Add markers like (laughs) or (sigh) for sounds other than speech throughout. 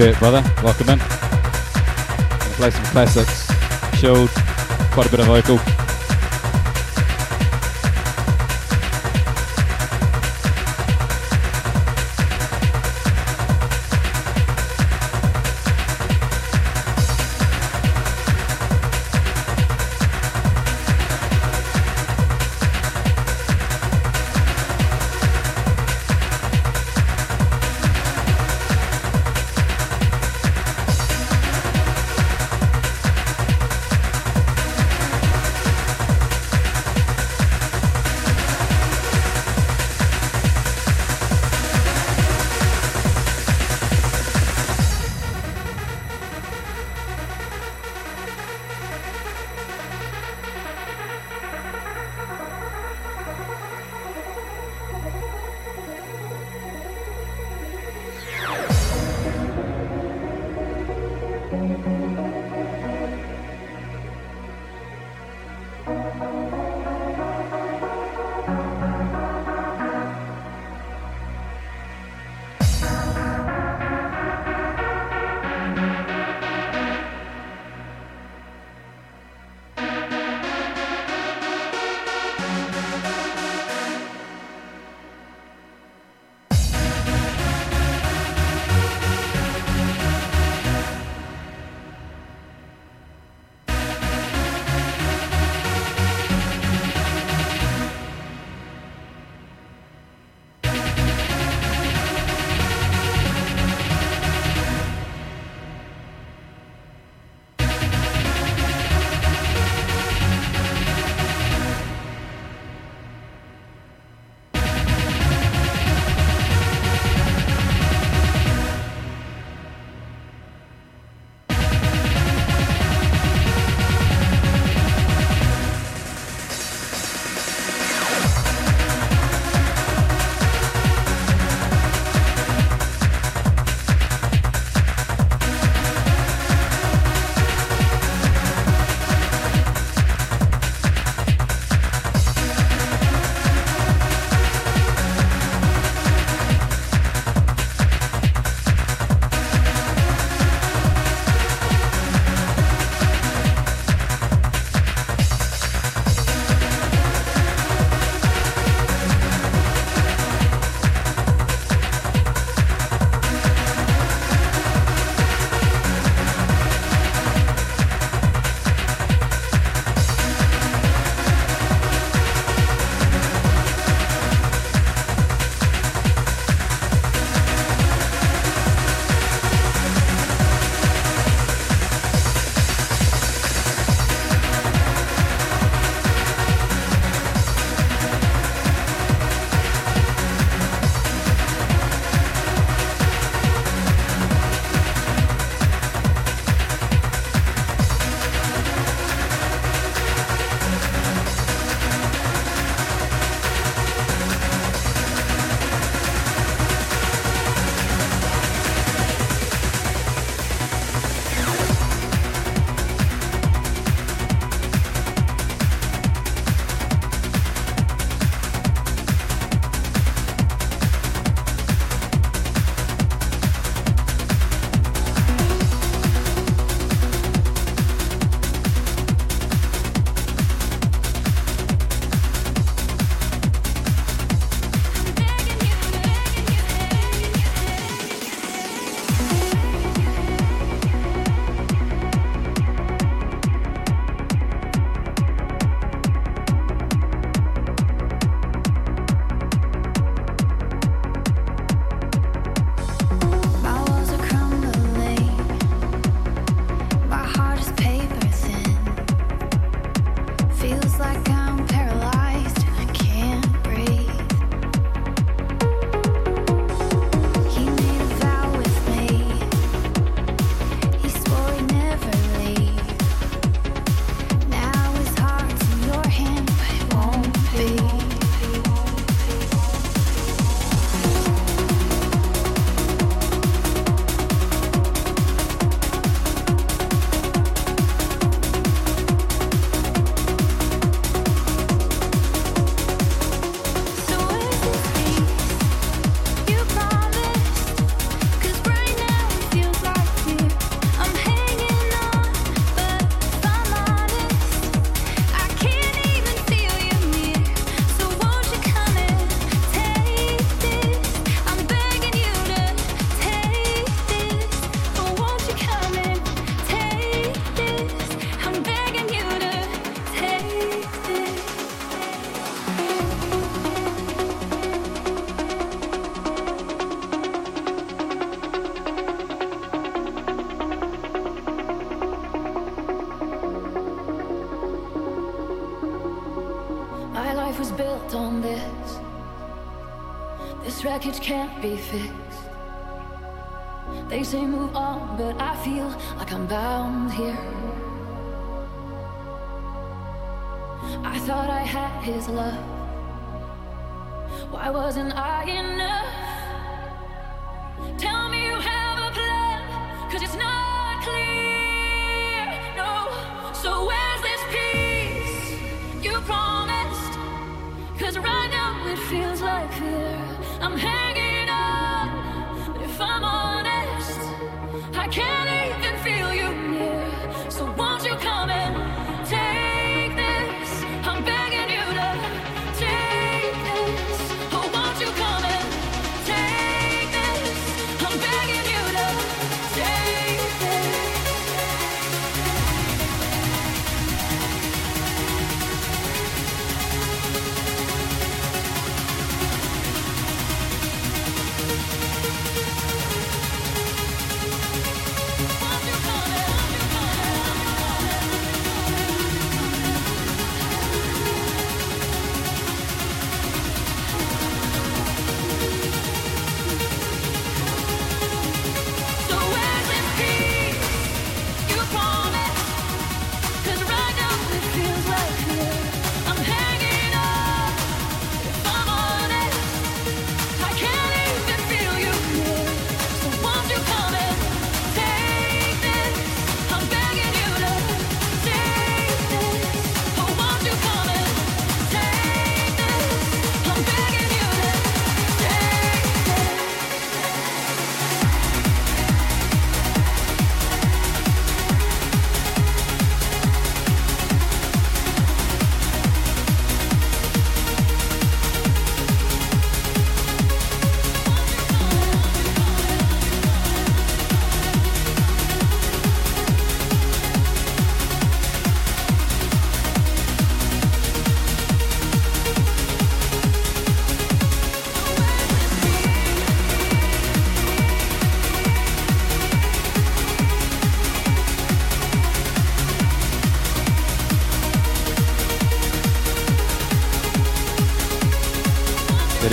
Kurt, brother, welcome in. Play some classics, chilled, quite a bit of vocal.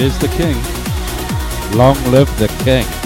Is the king. Long live the king.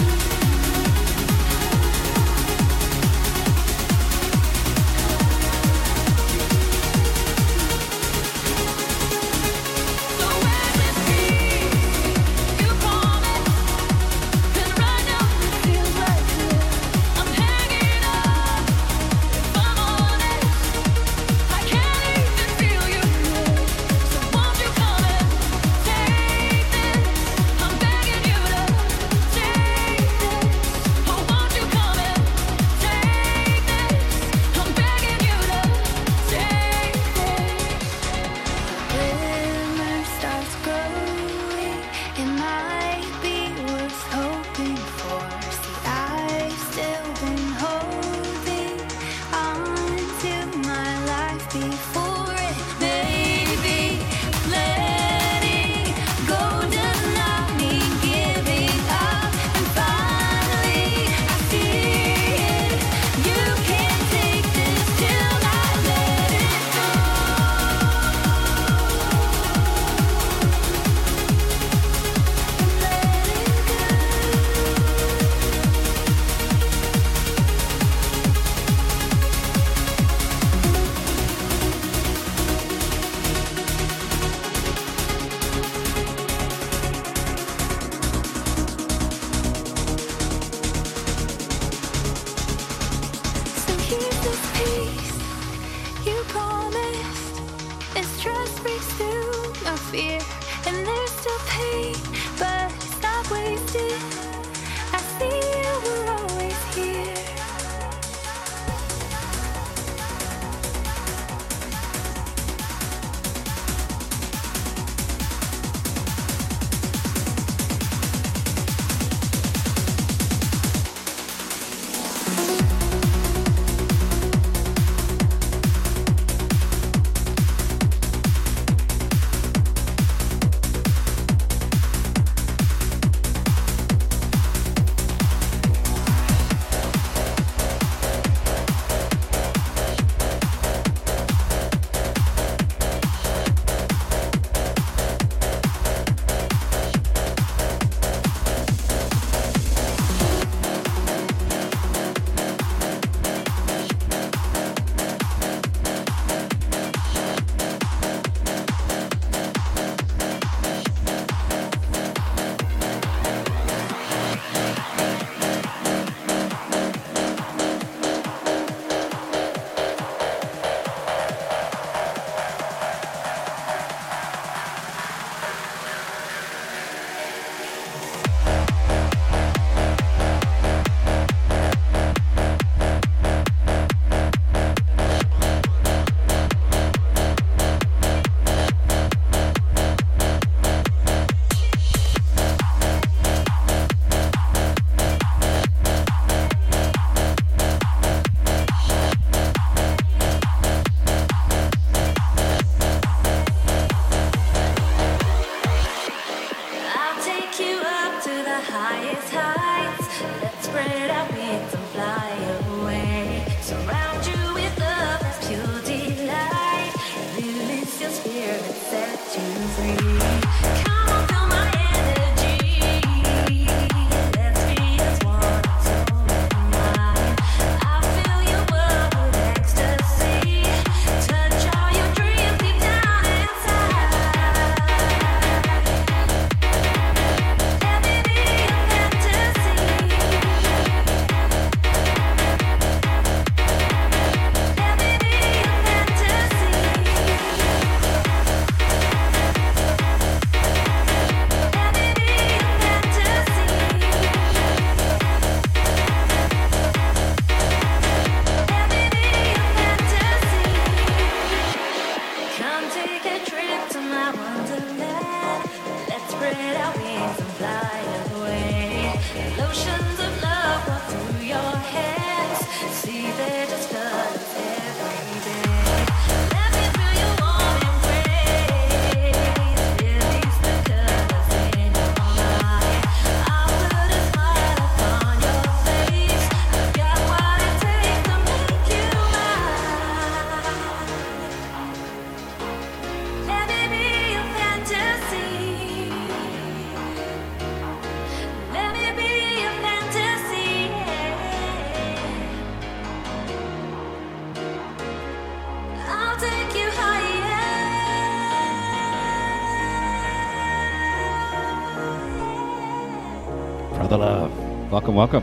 Welcome, welcome.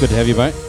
Good to have you, mate.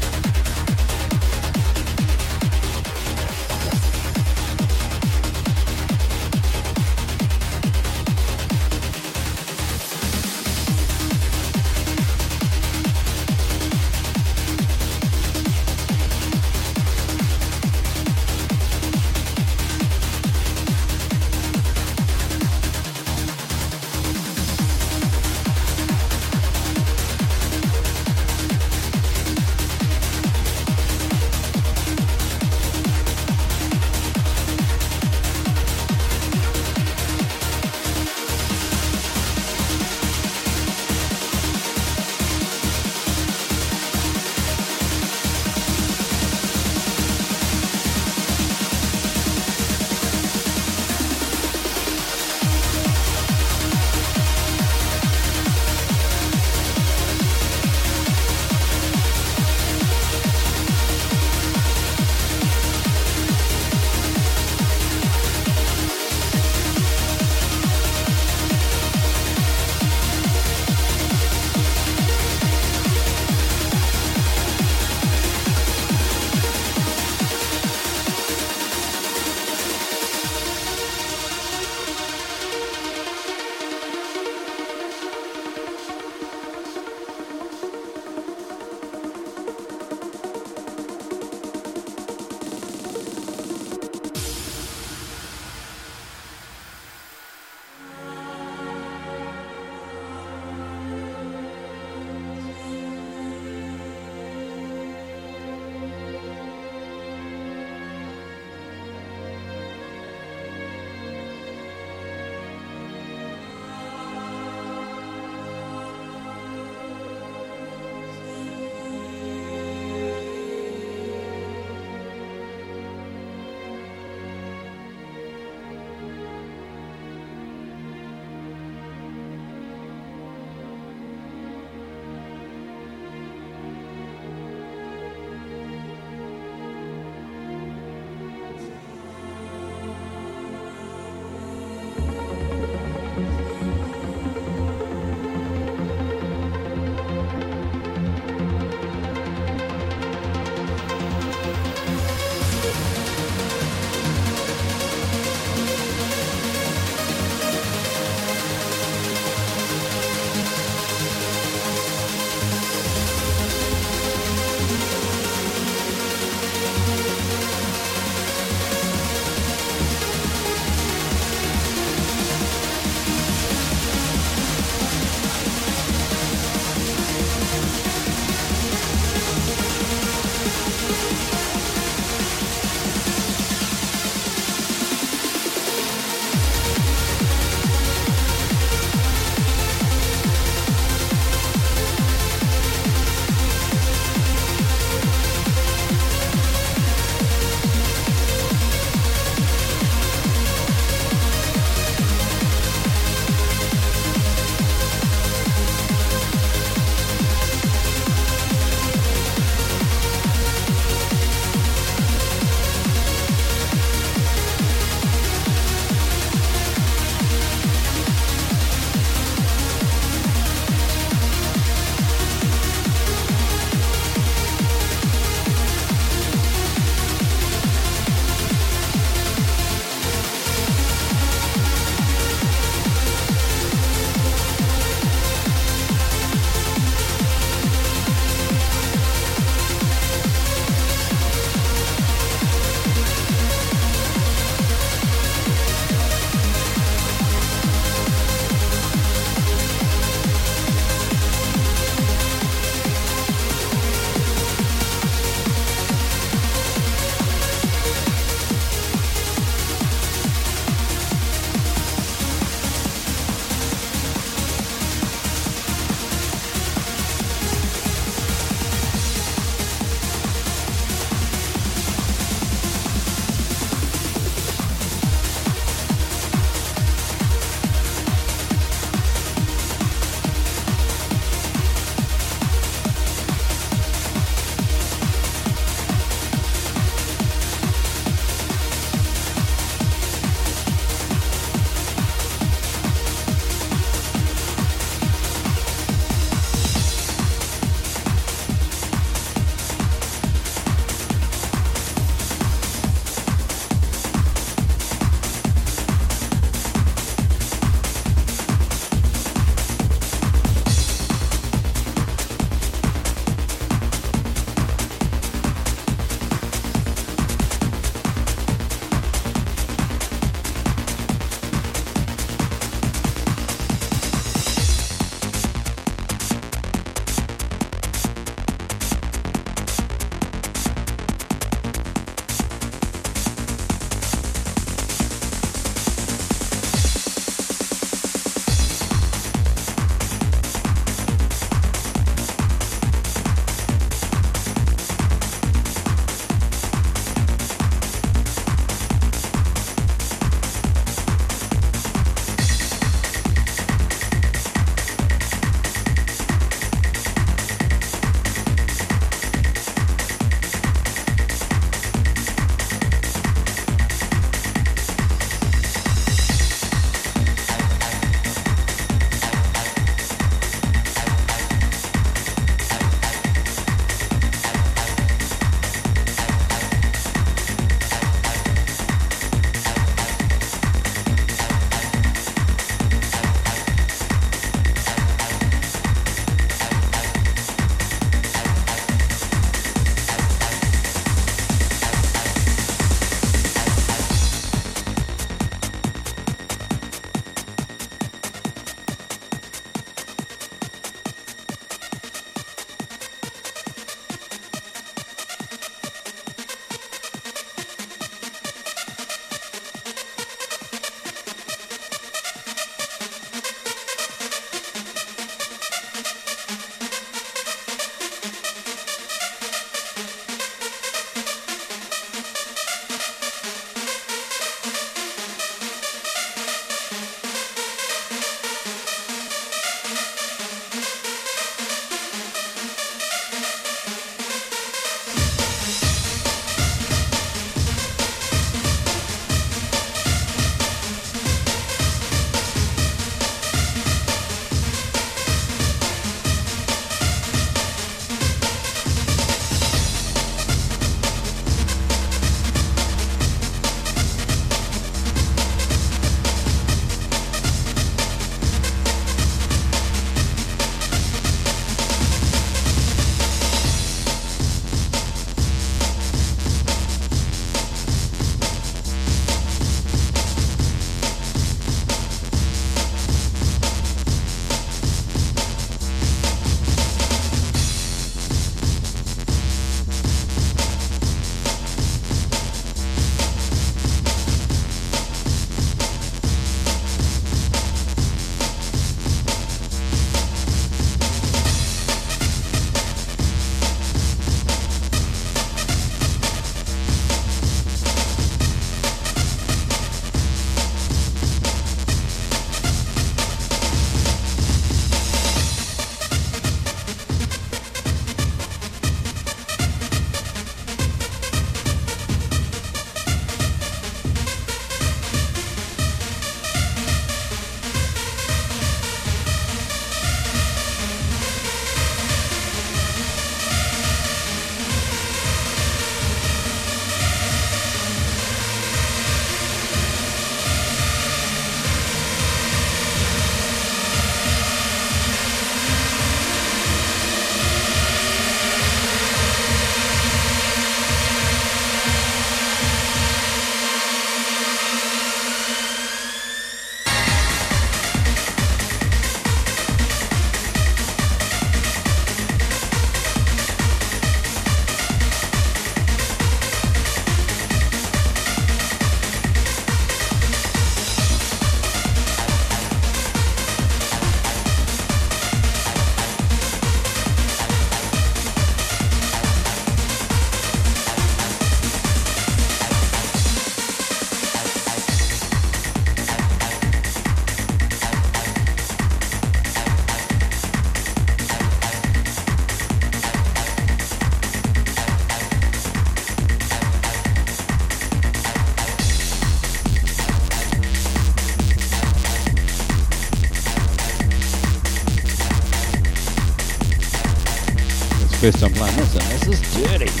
First time playing this, and this is dirty.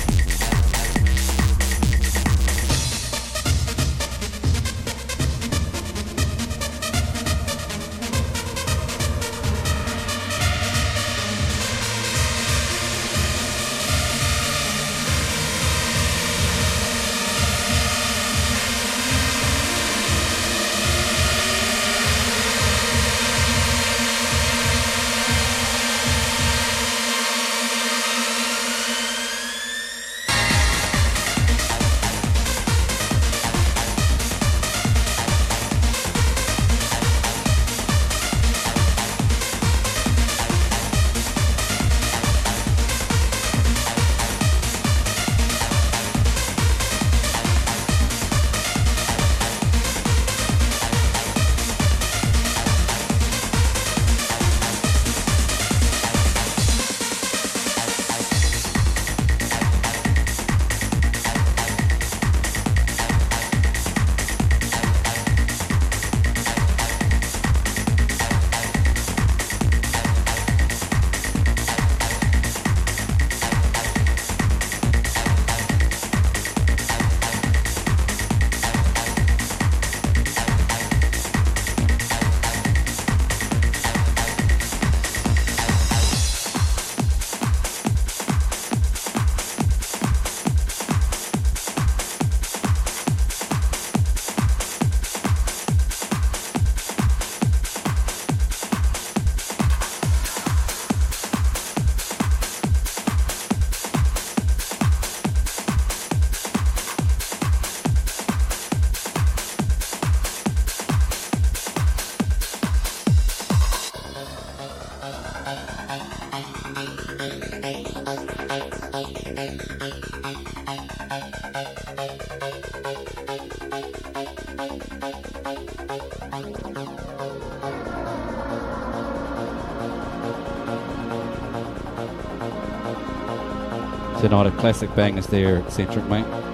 Tonight a classic bangers there, eccentric mate.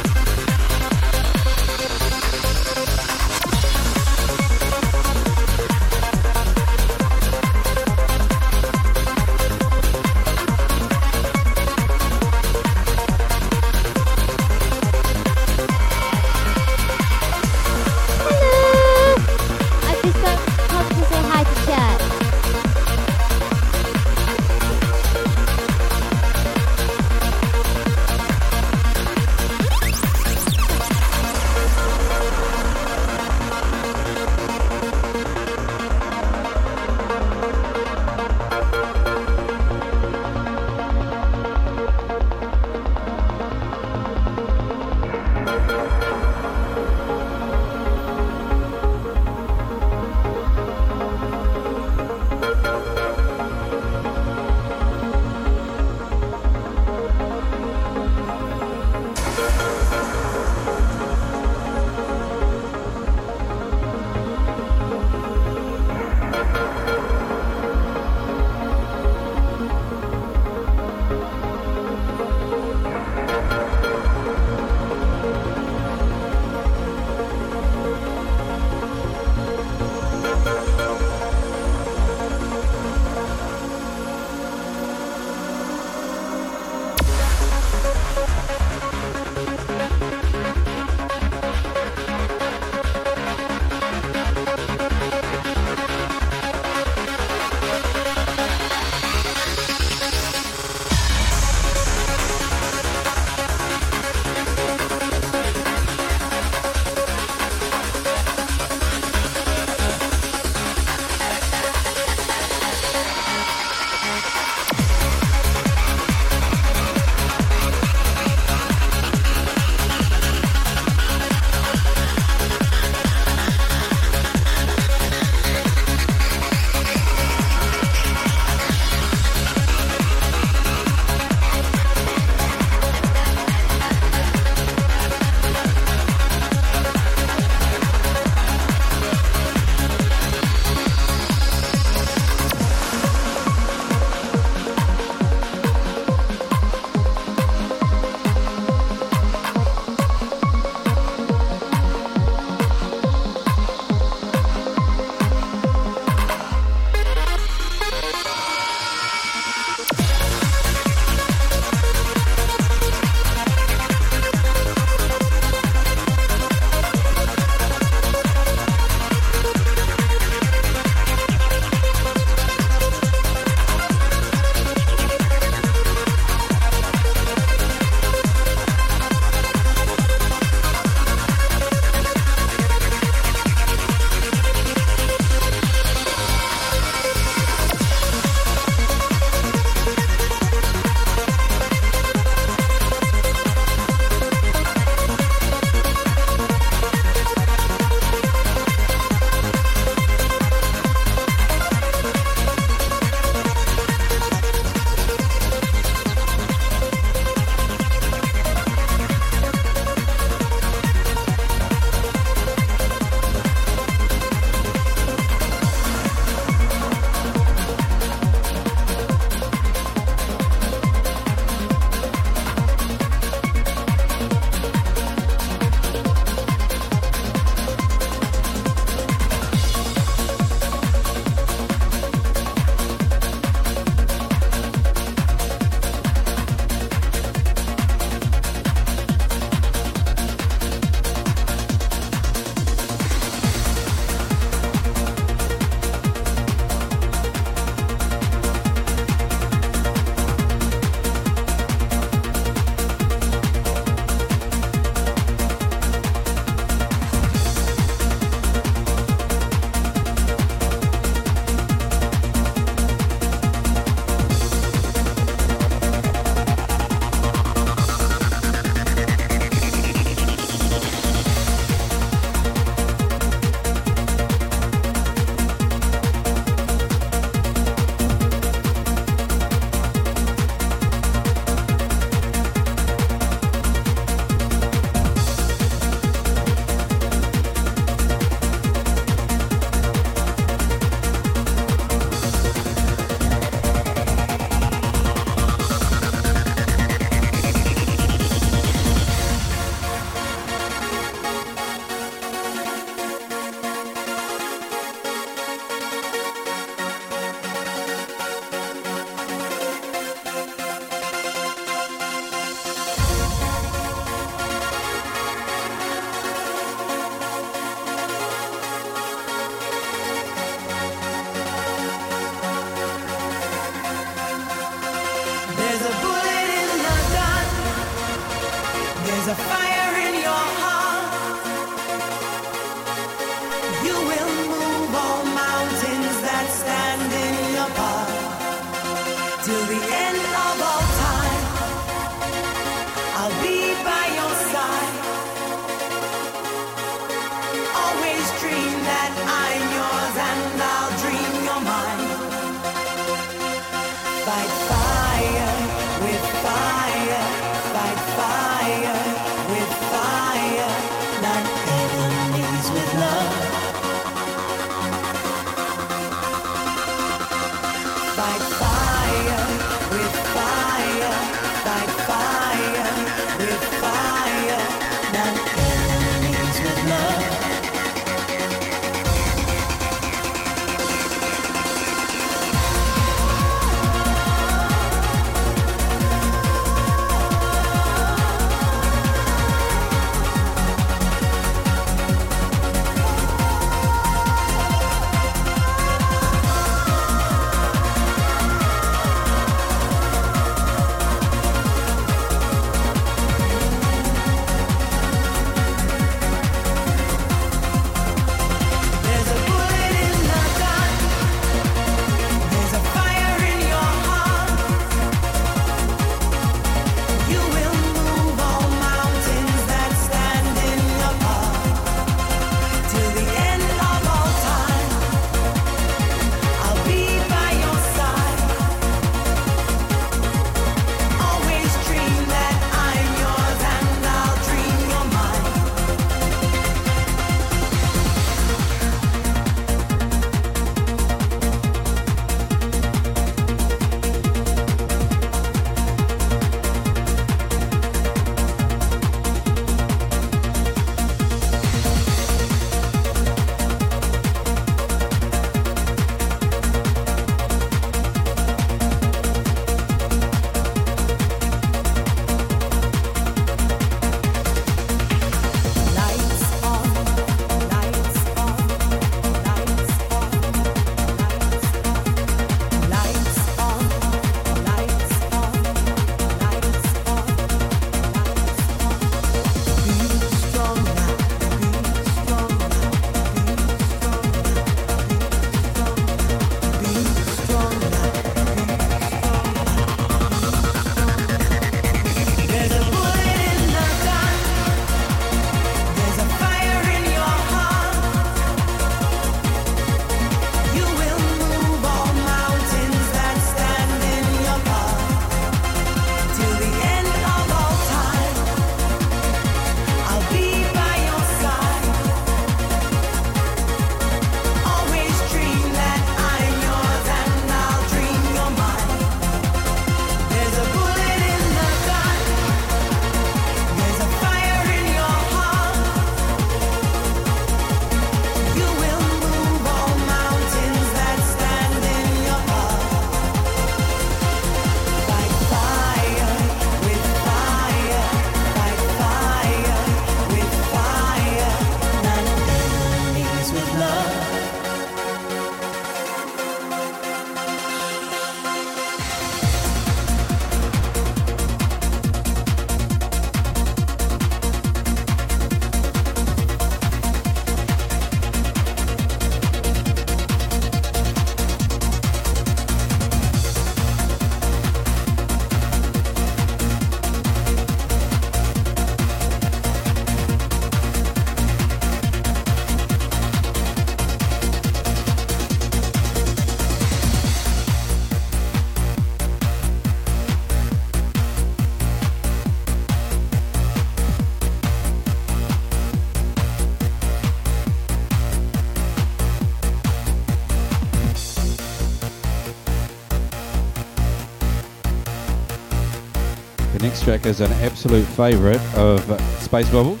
Track is an absolute favourite of Space Bubbles,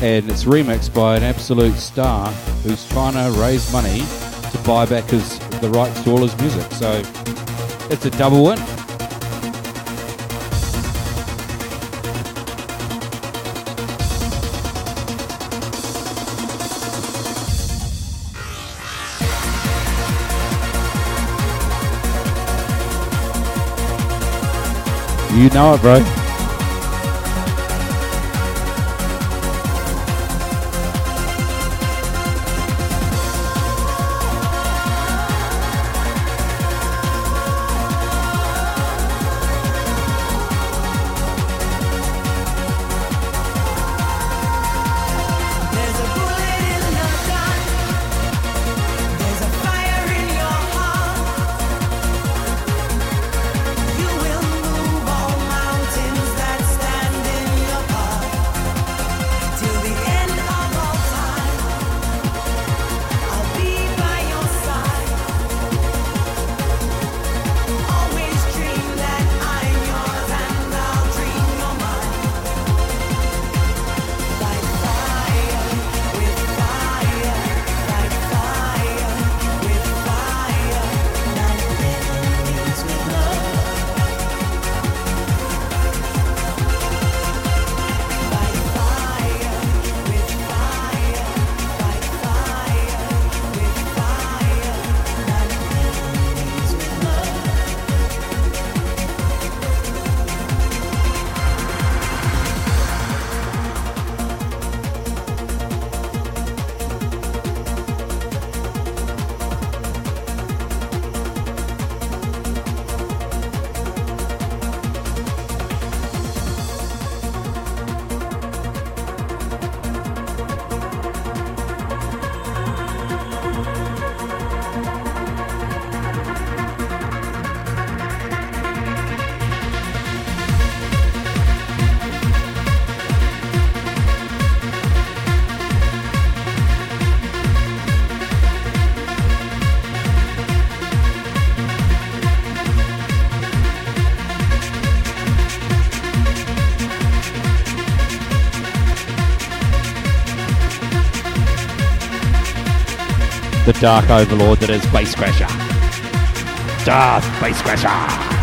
and it's remixed by an absolute star who's trying to raise money to buy back his the rights to all his music. So it's a double win. You know it, bro. Dark overlord that is Bass Crasher. Darth Bass Crasher.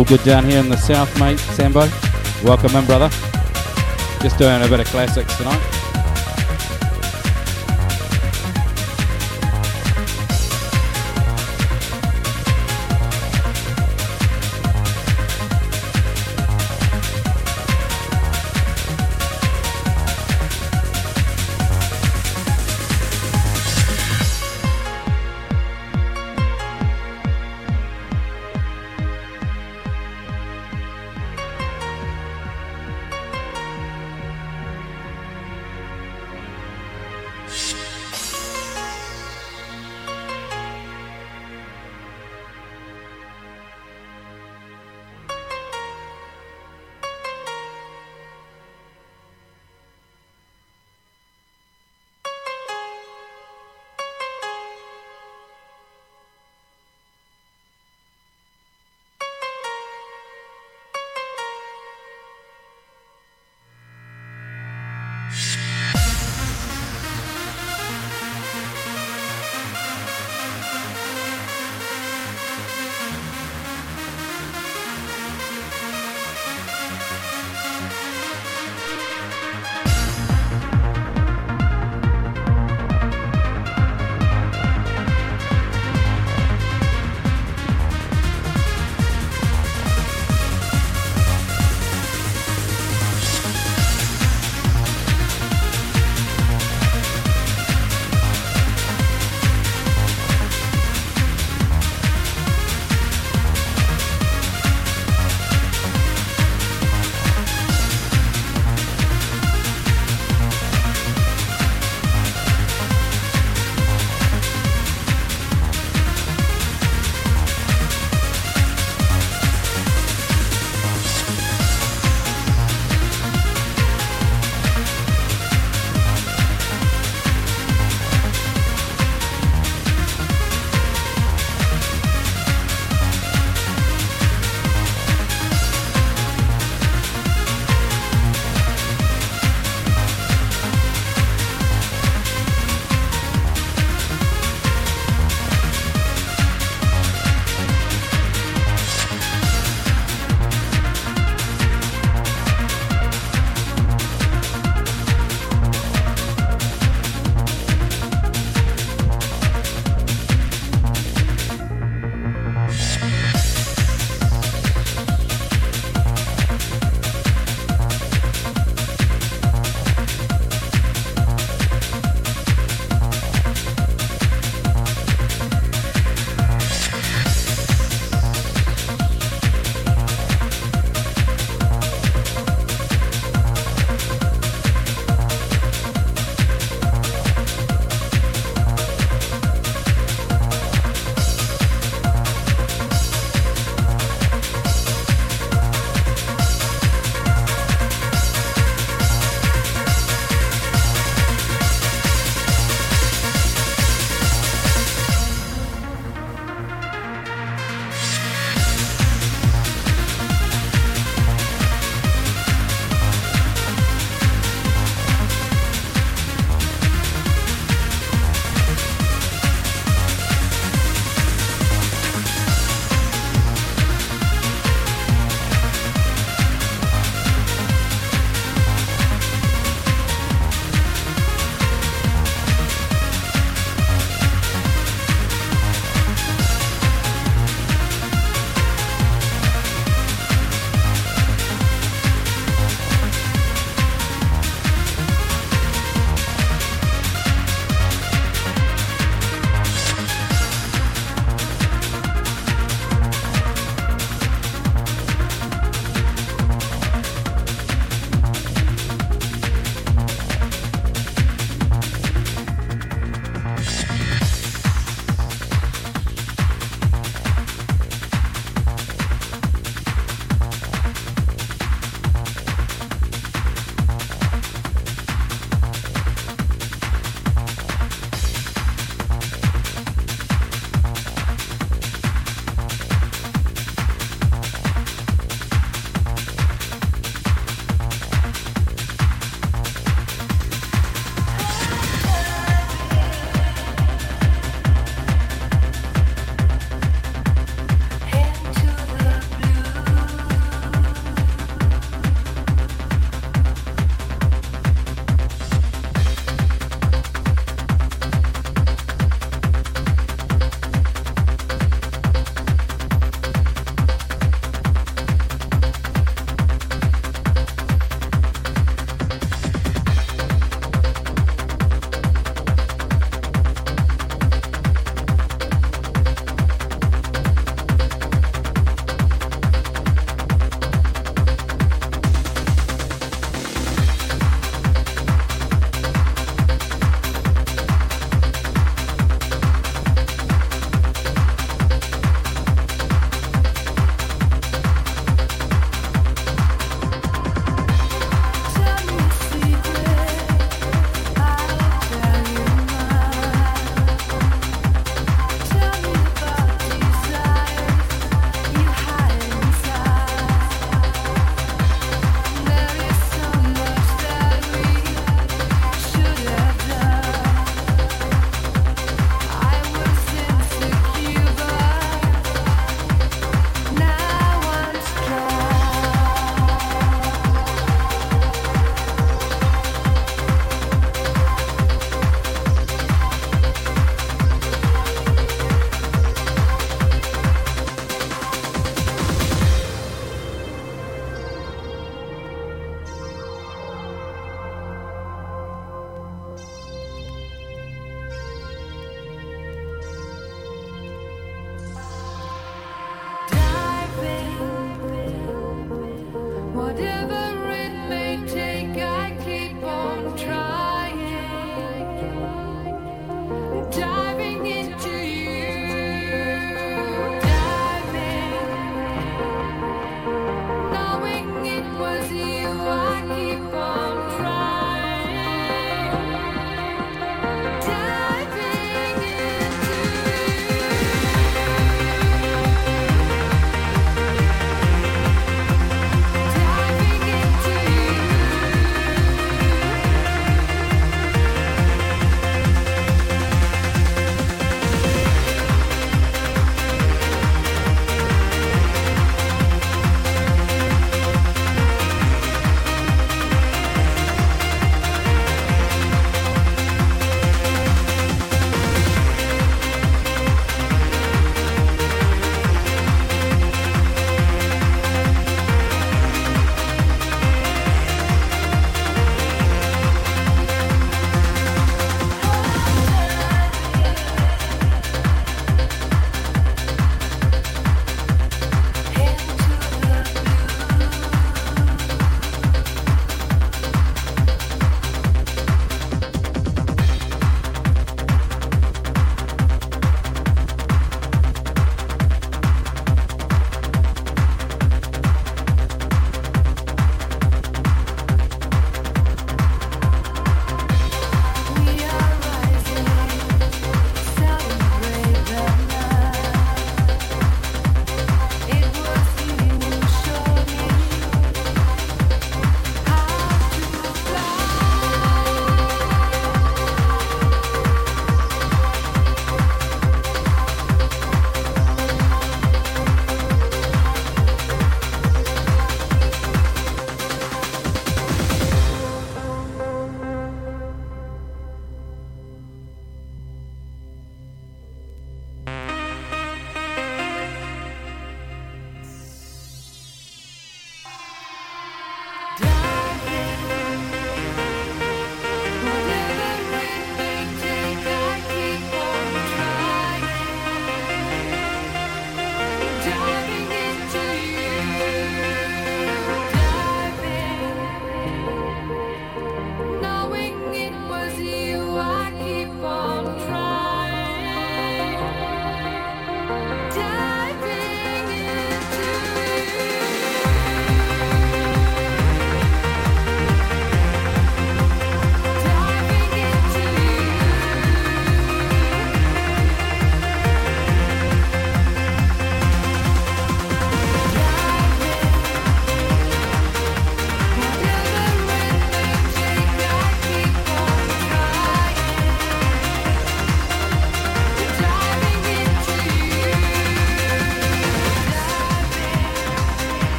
All good down here in the south, mate, Sambo. Welcome in, brother. Just doing a bit of classics tonight.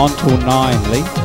On nine, Lee.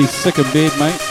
She's sick of bed, mate.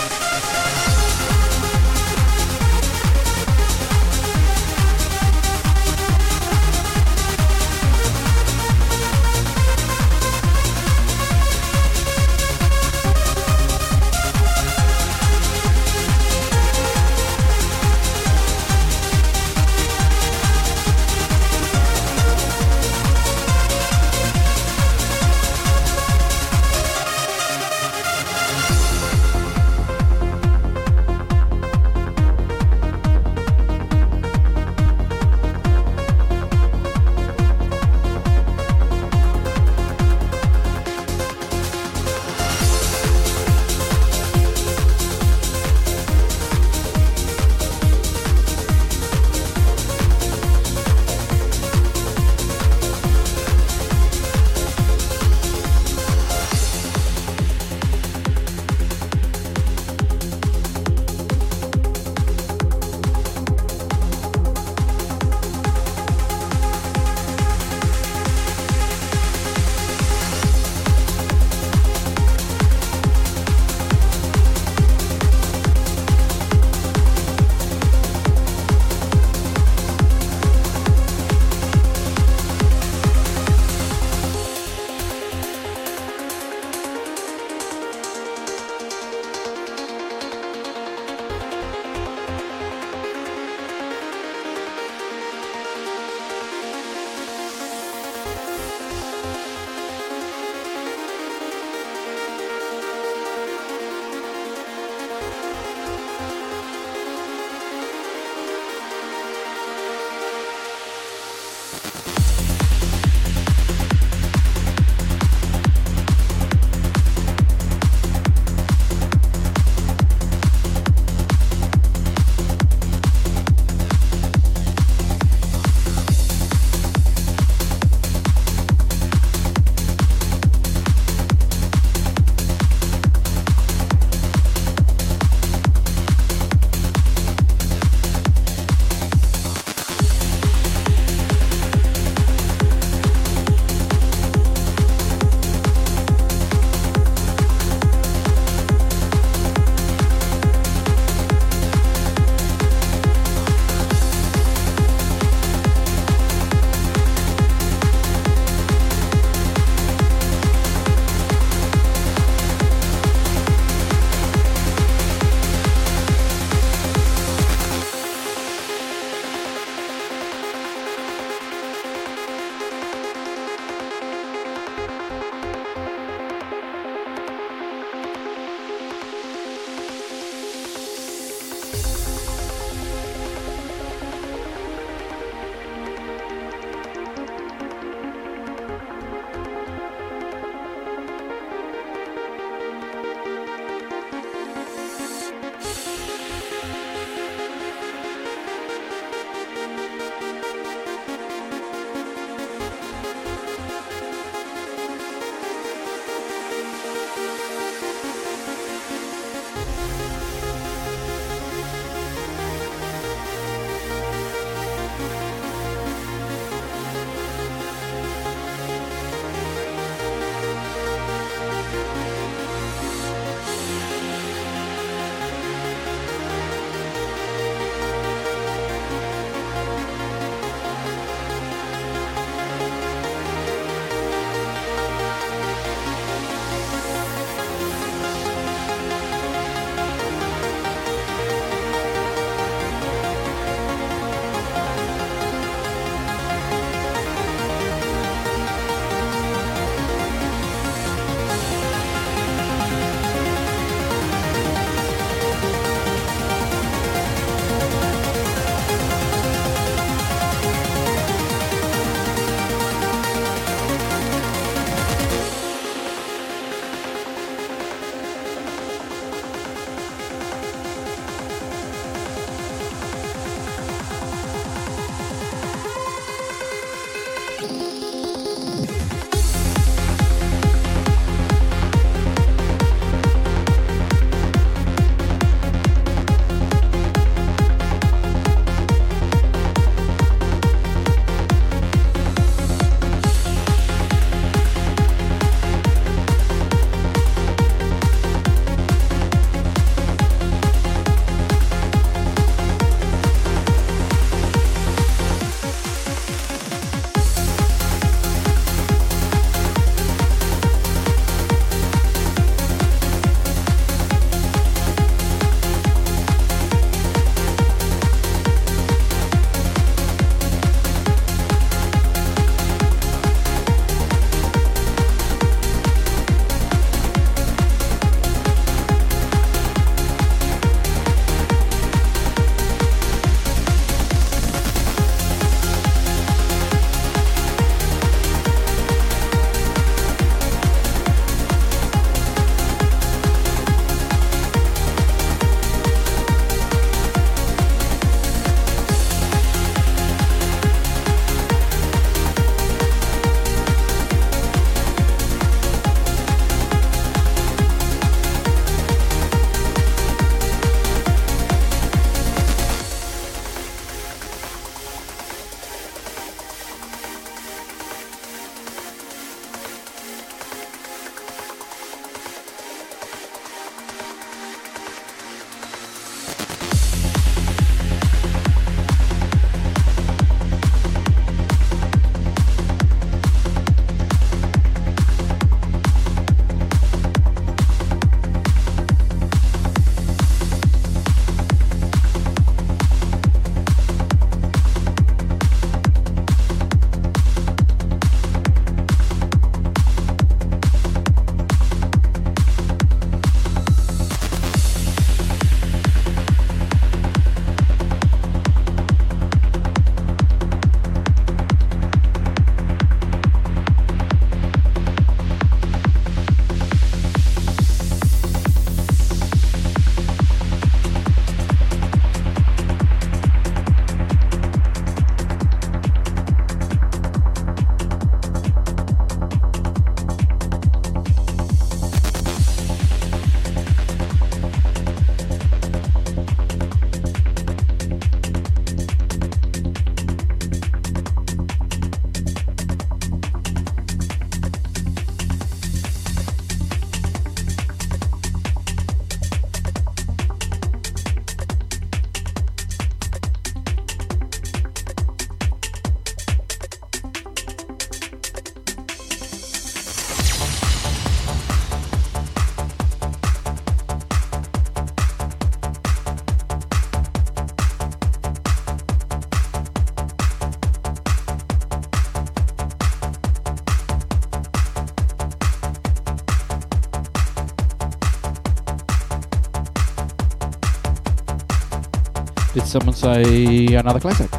Someone say another classic?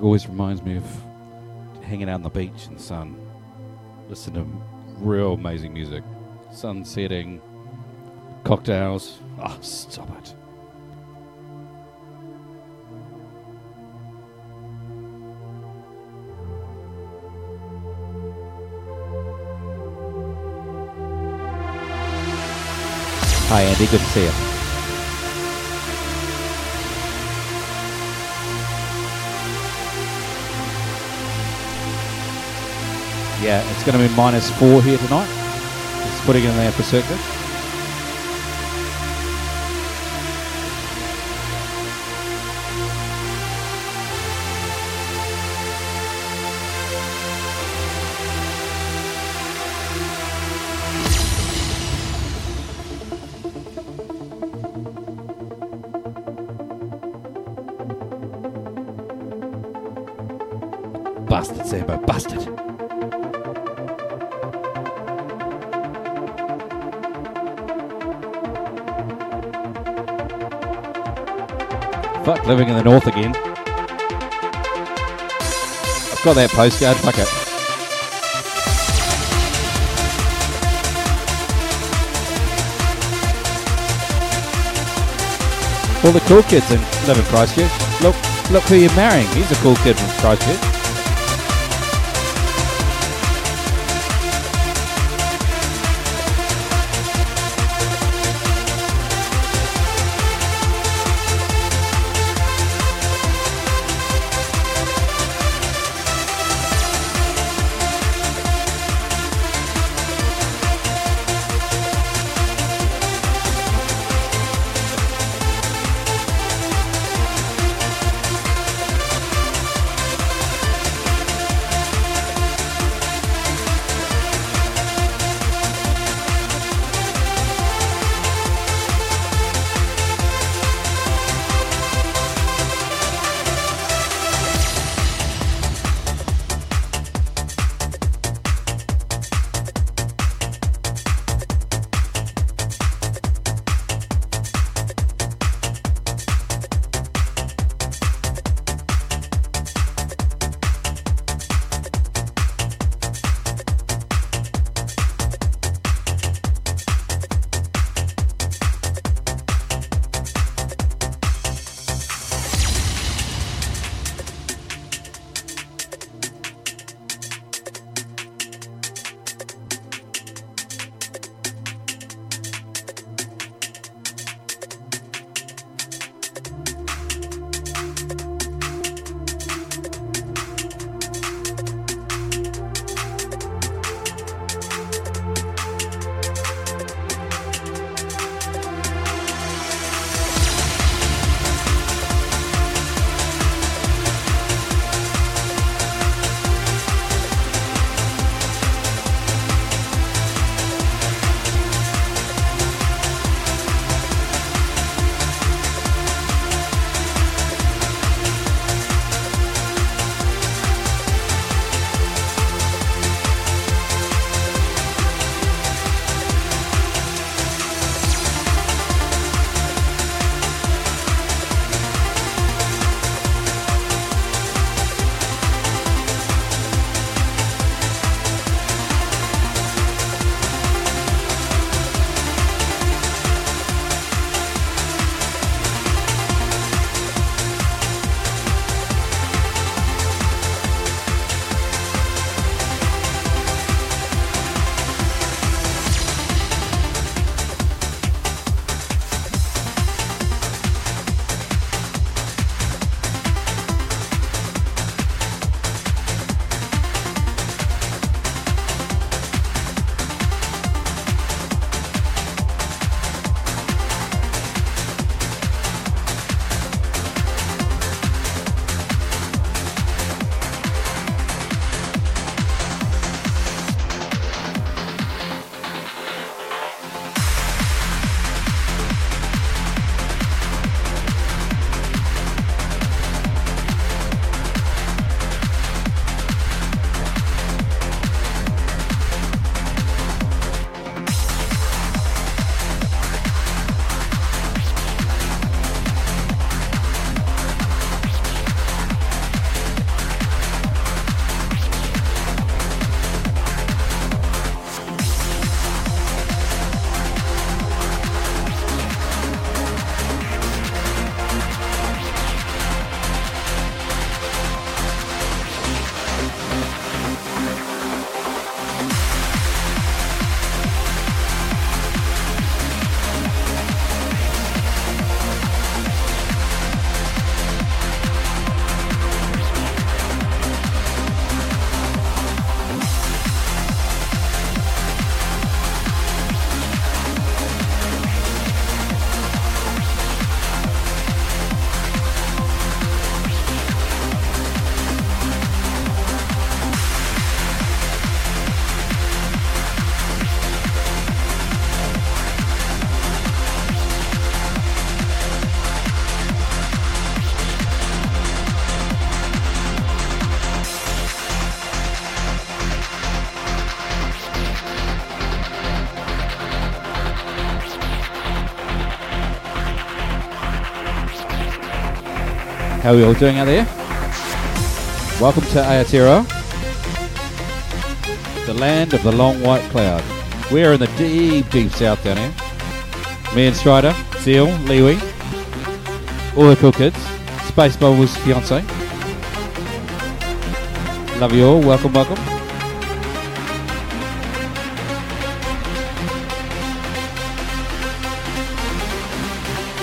Always reminds me of hanging out on the beach in the sun, listening to real amazing music, sun setting, cocktails. Oh, stop it. Hi, Andy. Good to see you. Yeah, it's going to be minus four here tonight. Just putting it in there for circuit. Got that postcard, fuck it. All the cool kids in, live in Christchurch. Look, look who you're marrying. He's a cool kid from Christchurch. How are we all doing out there? Welcome to Aotearoa, the land of the long white cloud. We're in the deep, deep south down here. Me and Strider, Seal, Liwi, all the cool kids, Space Bubbles fiance. Love you all. Welcome, welcome.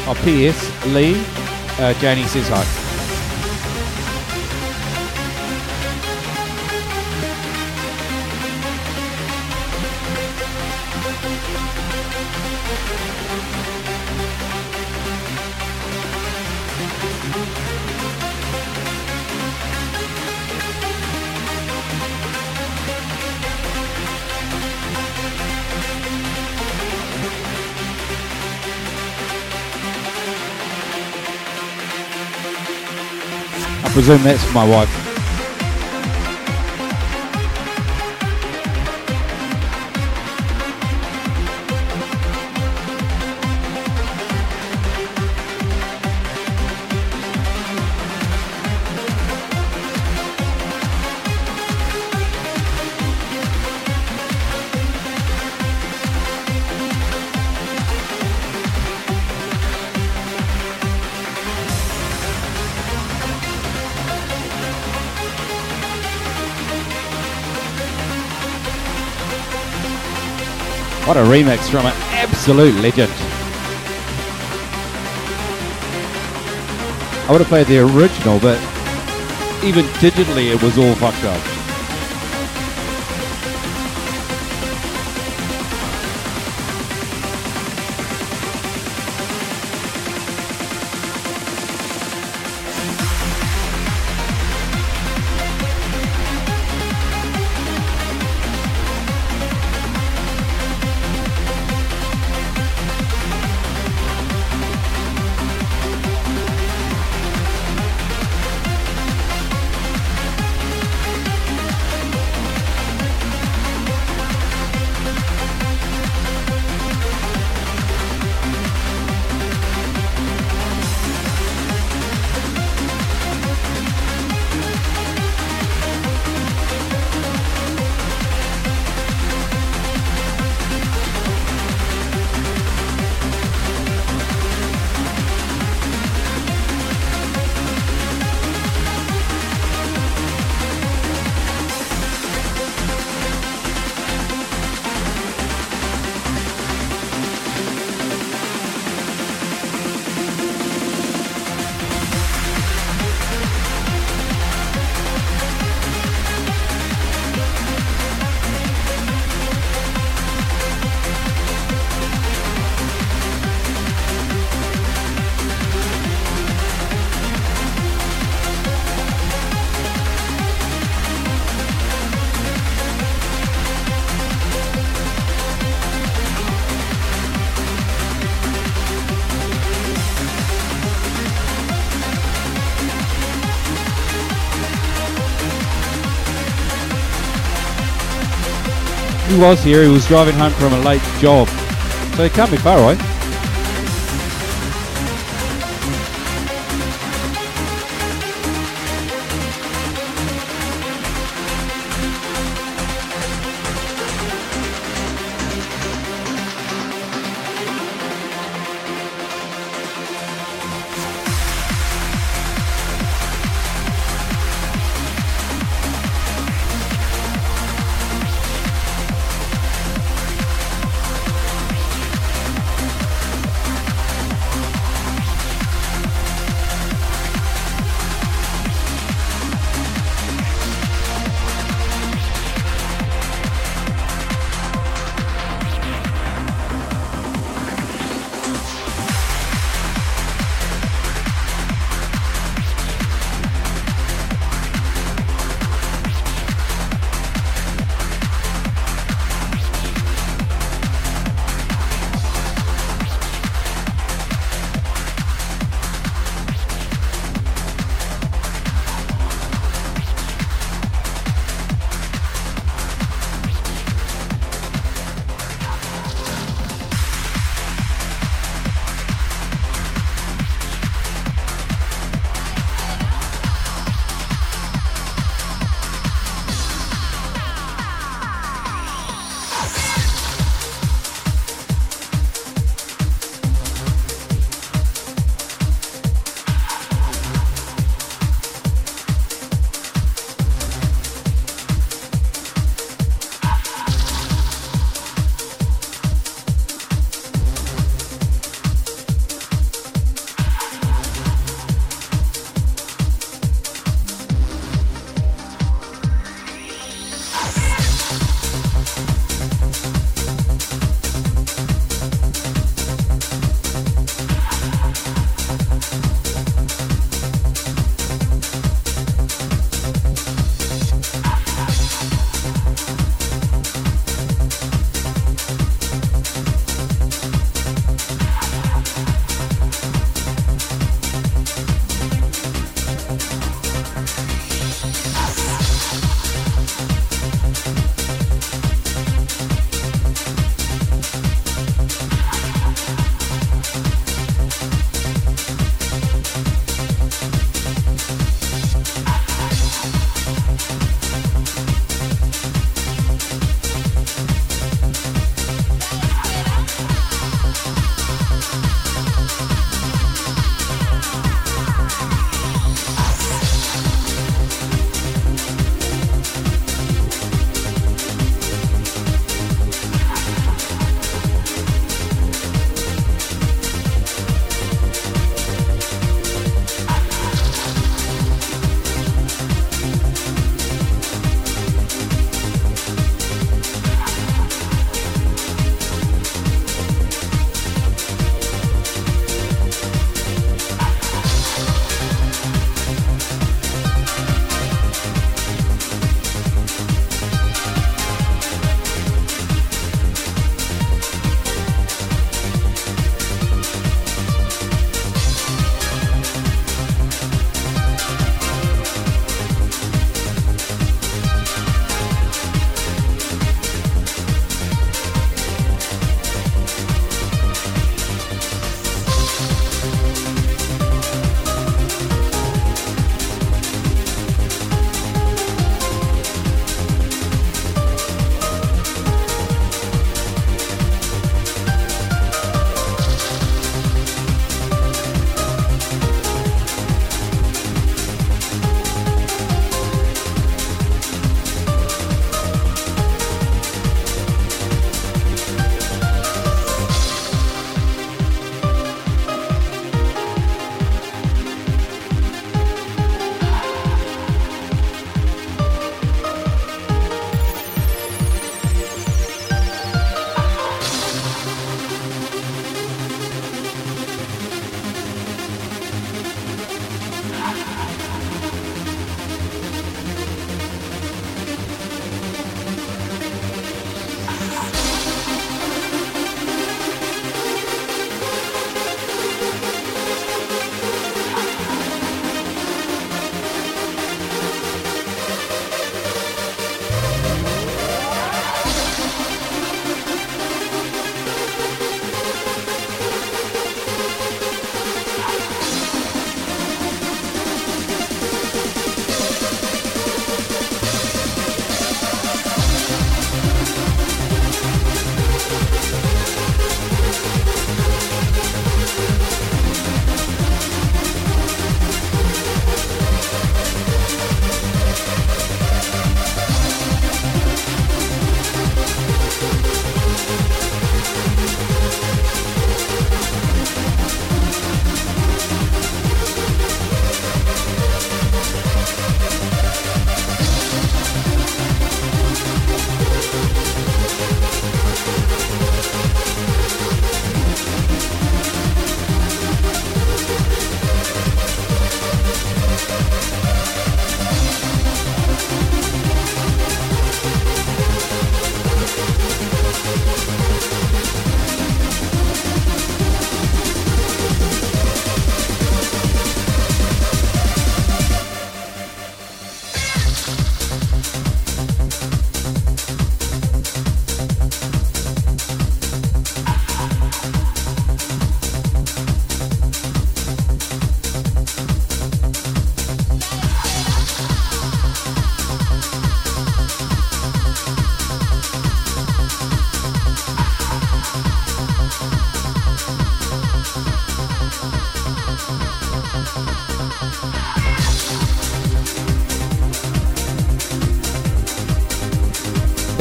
Oh, P.S. Lee, uh, Janie says hi. That's for my wife. Remix from an absolute legend. I would have played the original, but even digitally it was all fucked up. He was here, he was driving home from a late job. So he can't be far away.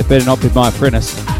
Better not be my apprentice.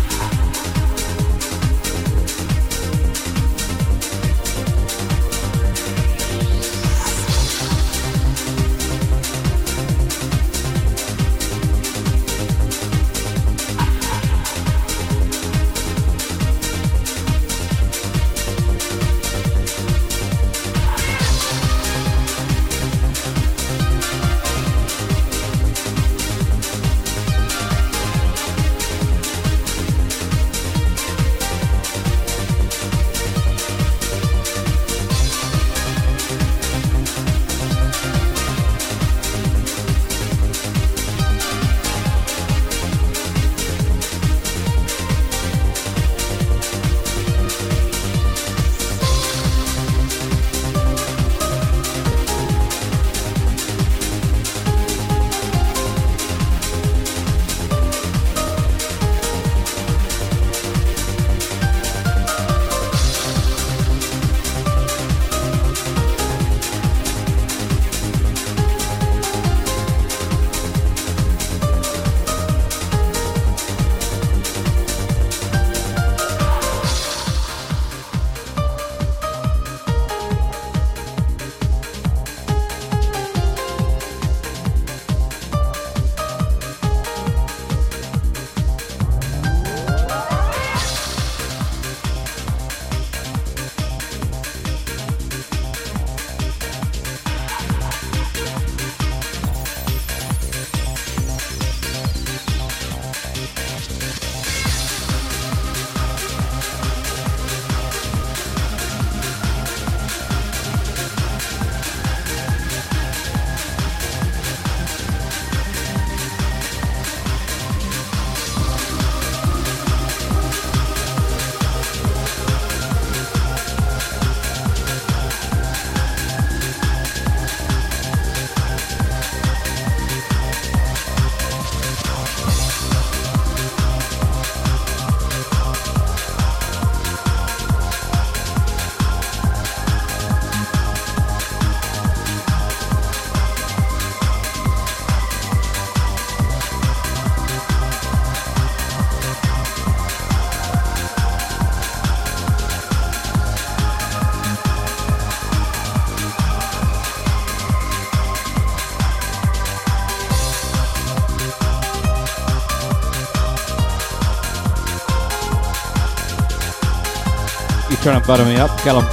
Trying to butter me up. Callum.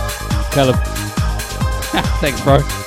Caleb. (laughs) Thanks, bro.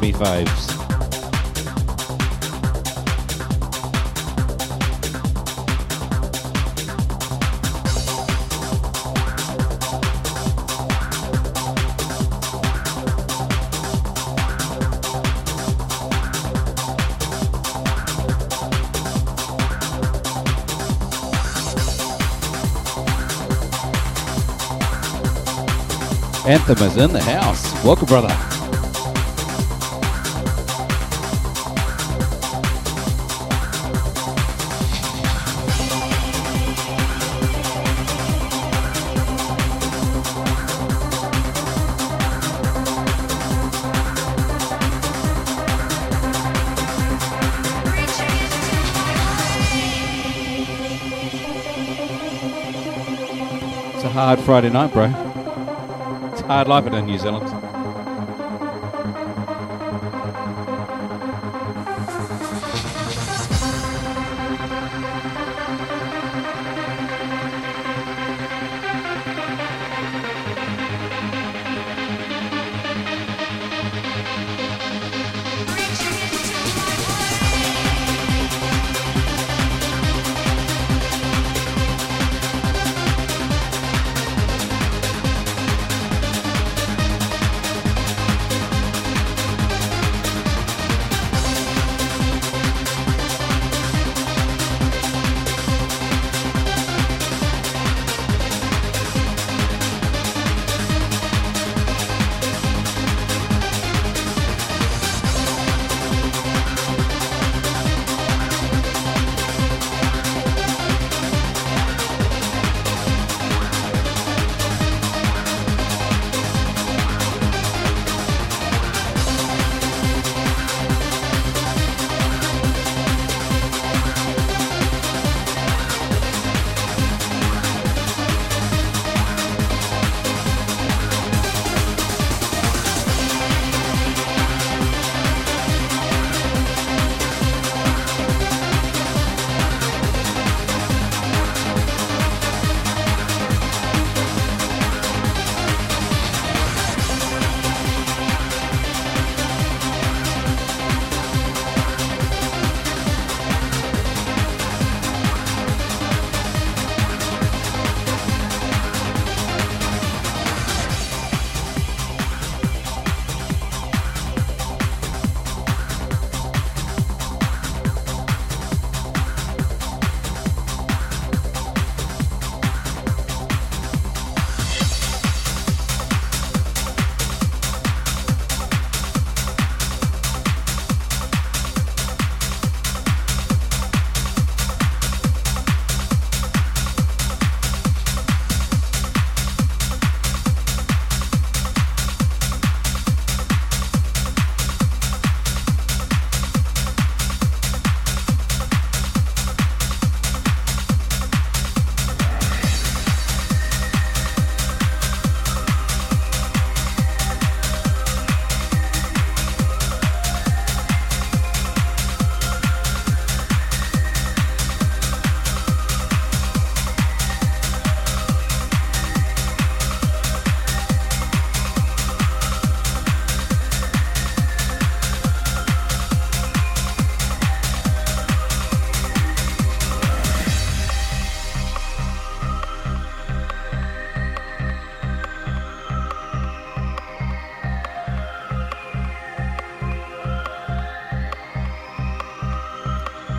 Me faves. Anthem is in the house. Welcome, brother. Friday night, bro. It's hard life in New Zealand.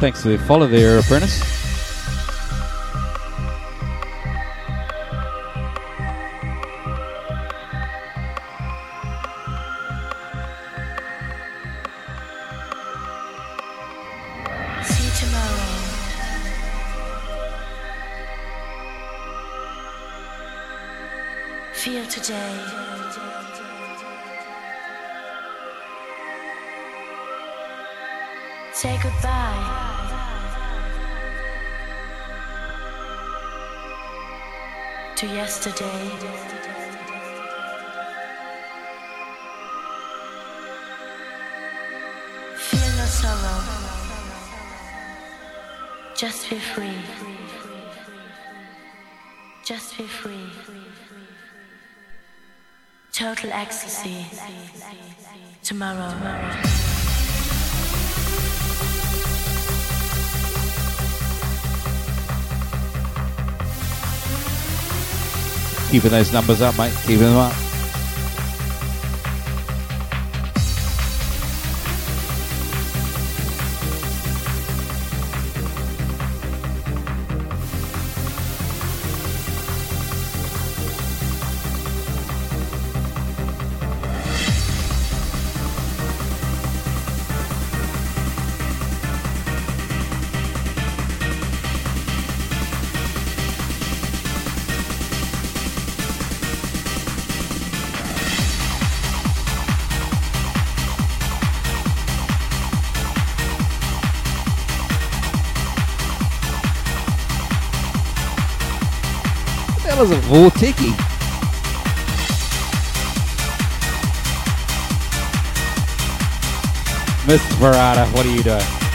Thanks for the follow there, apprentice. Keeping those numbers up, mate. Keeping them up. That was a Vortiki. Mr. Parada, what are you doing?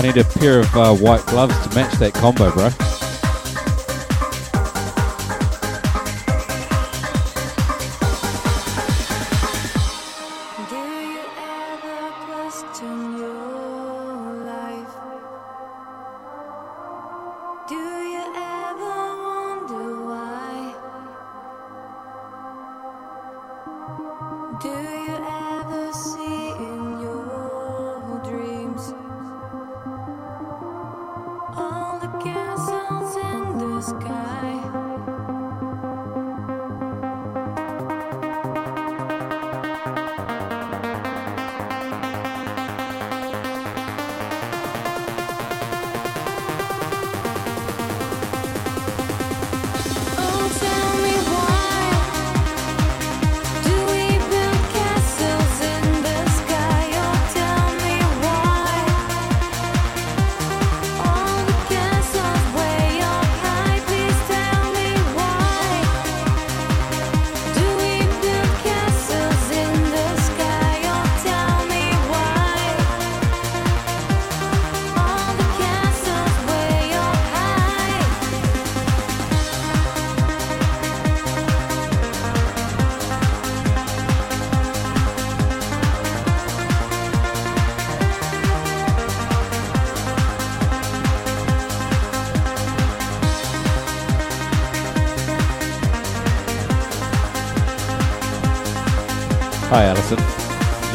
I need a pair of uh, white gloves to match that combo, bro.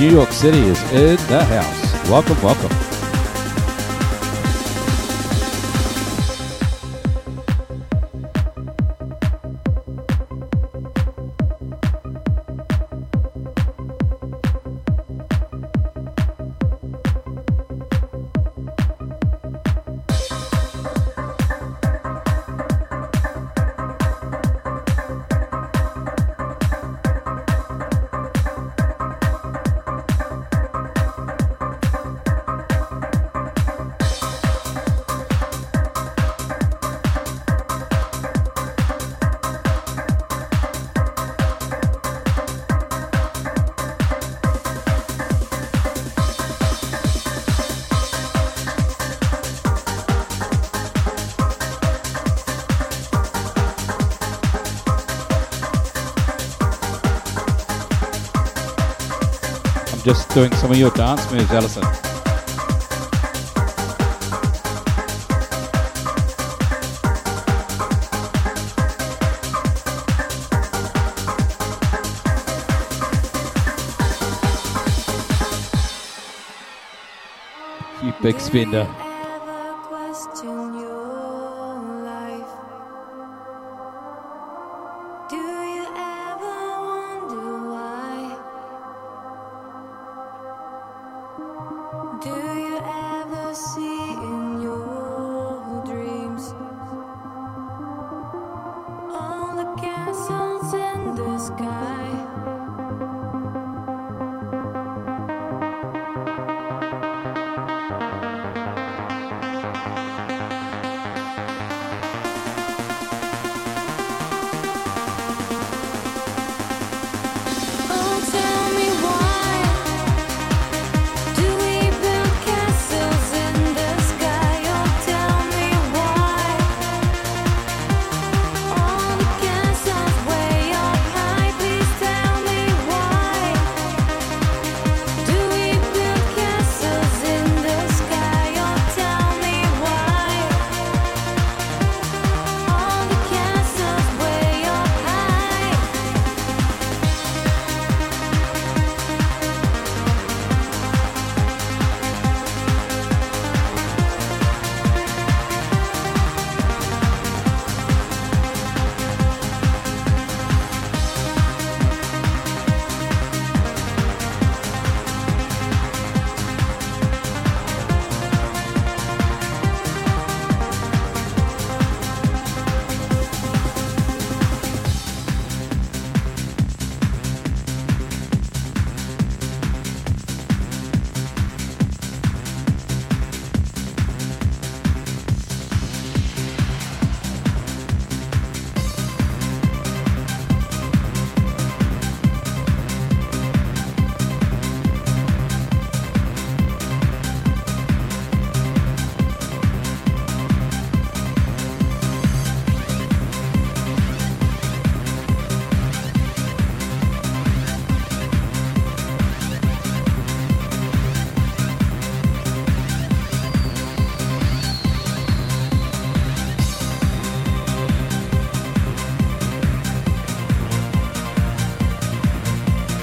New York City is in the house. Welcome, welcome. doing some of your dance moves, Alison. You big spender.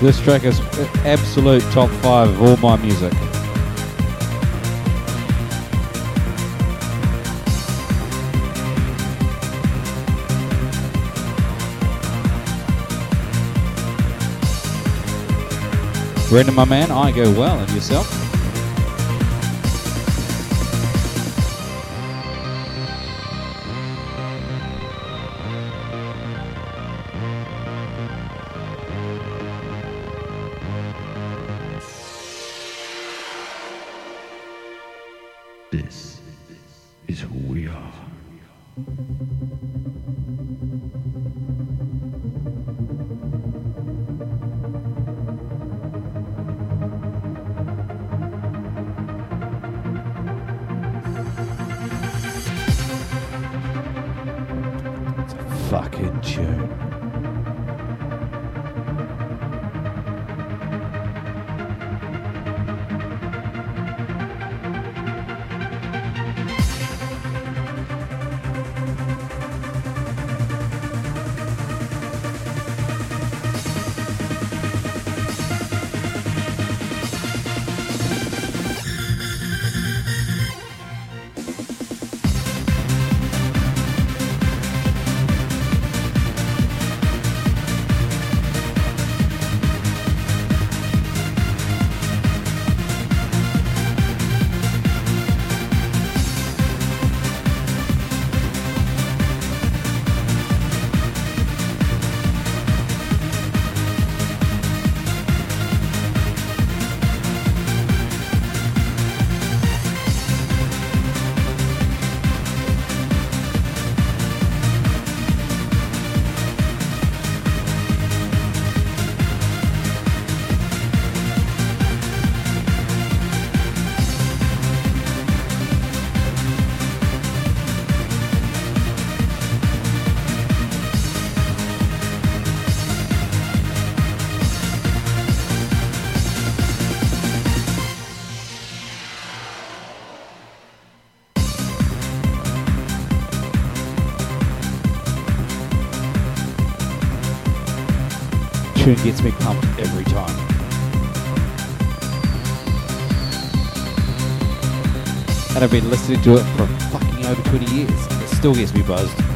This track is absolute top five of all my music. Brendan, my man, I go well, and yourself? Tune gets me pumped every time. And I've been listening to it for fucking over 20 years. It still gets me buzzed.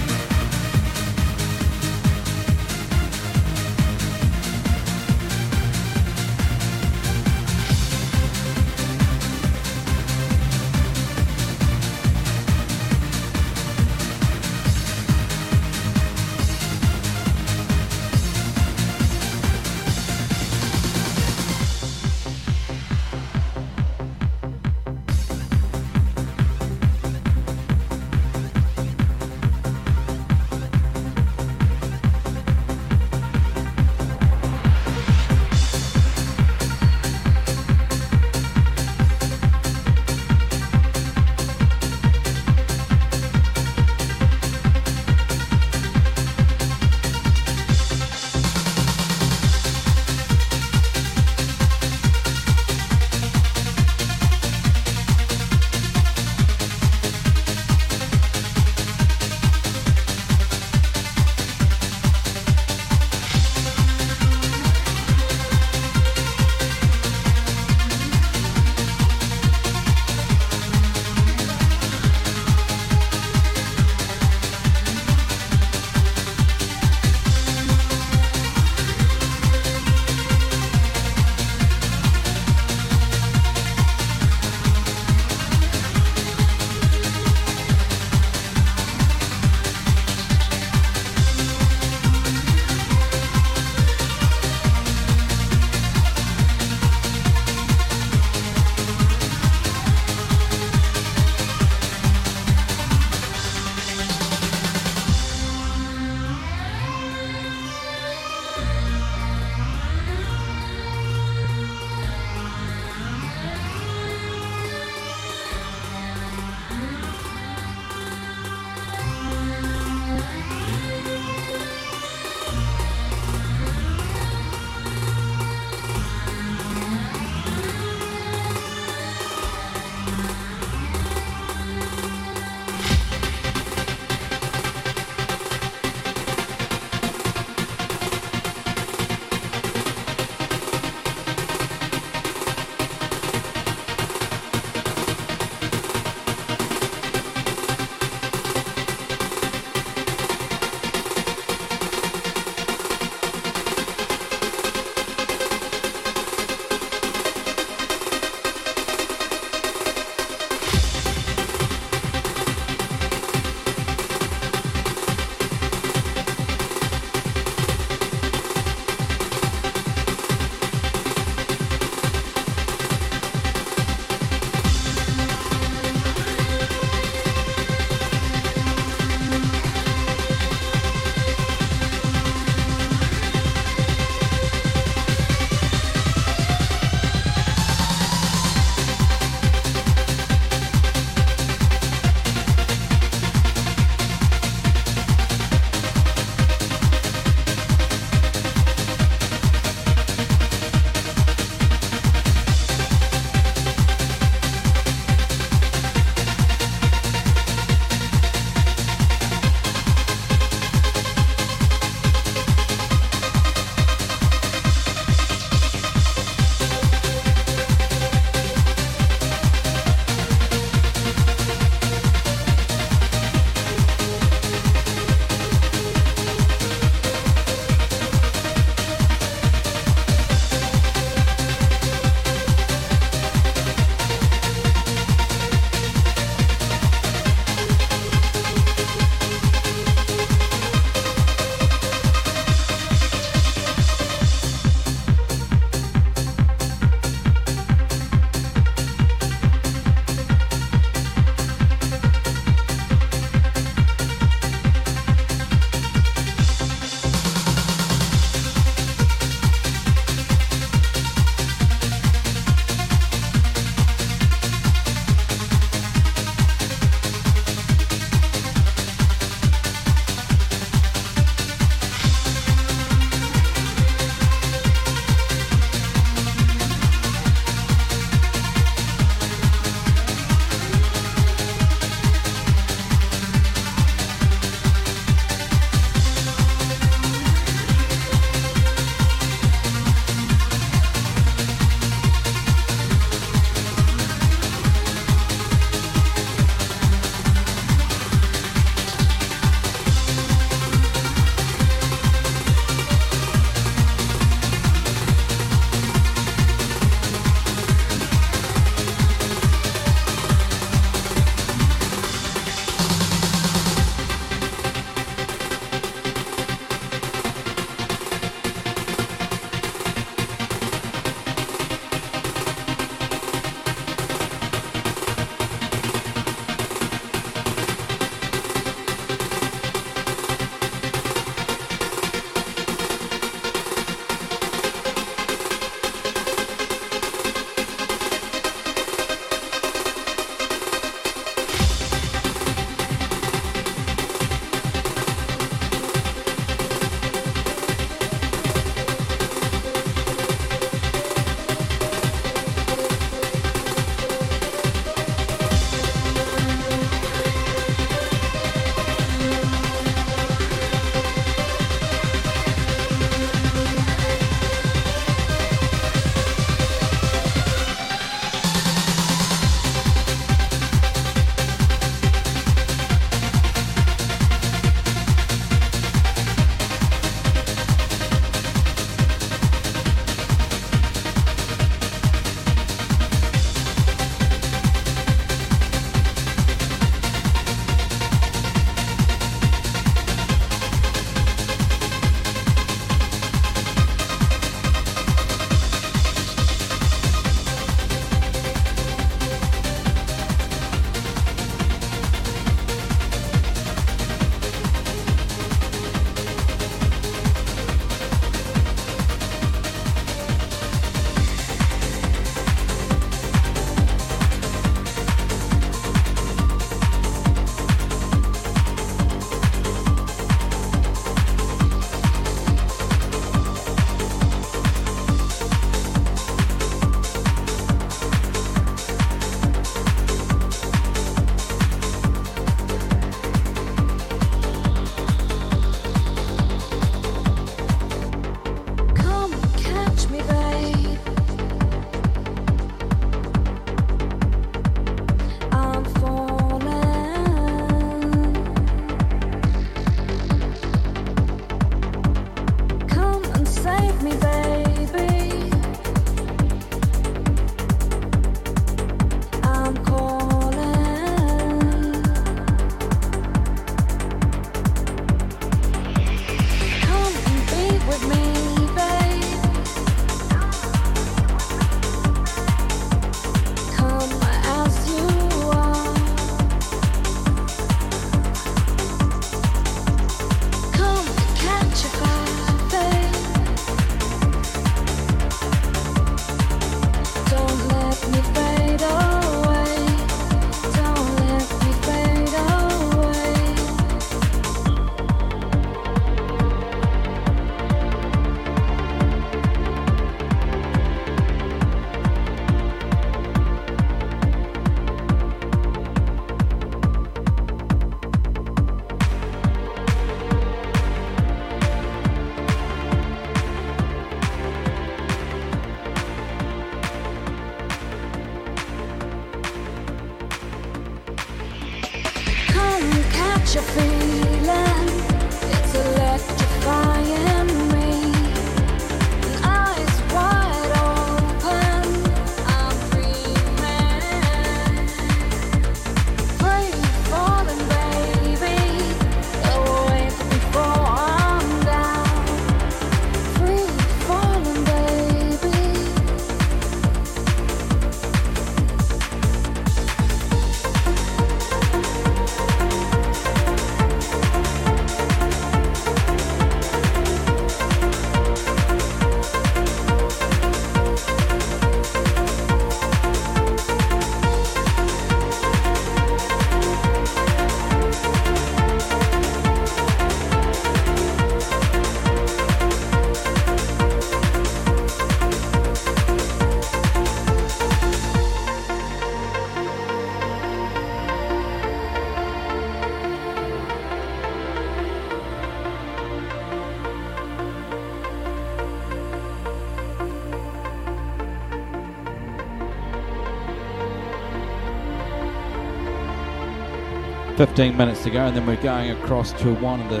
15 minutes to go, and then we're going across to one of the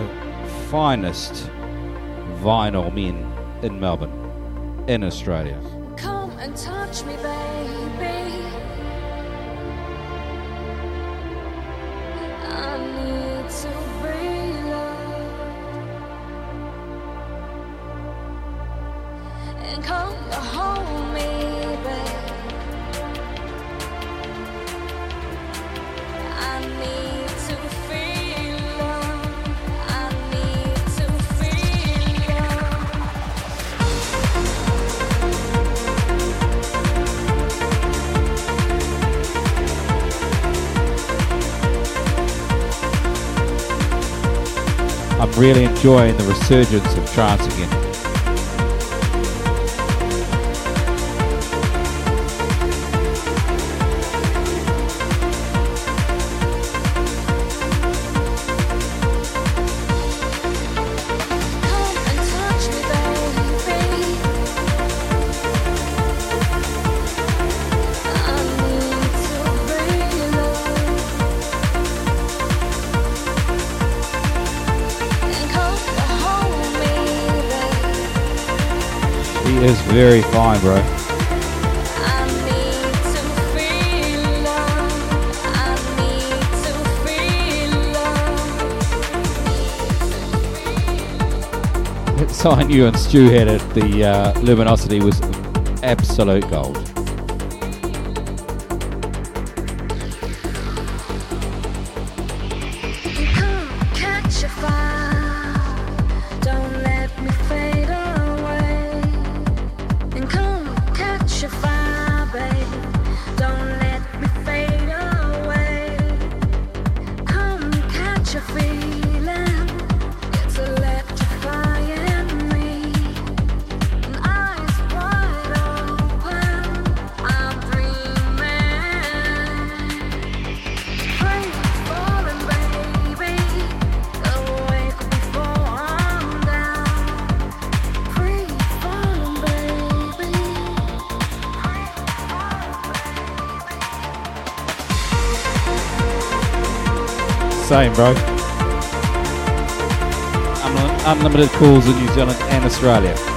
finest vinyl men in Melbourne, in Australia. join the resurgence of trance again. bro. Sign you and Stu here at the uh, Luminosity was absolute gold. unlimited calls in New Zealand and Australia.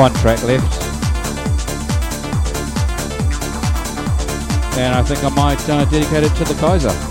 One track left. And I think I might uh, dedicate it to the Kaiser.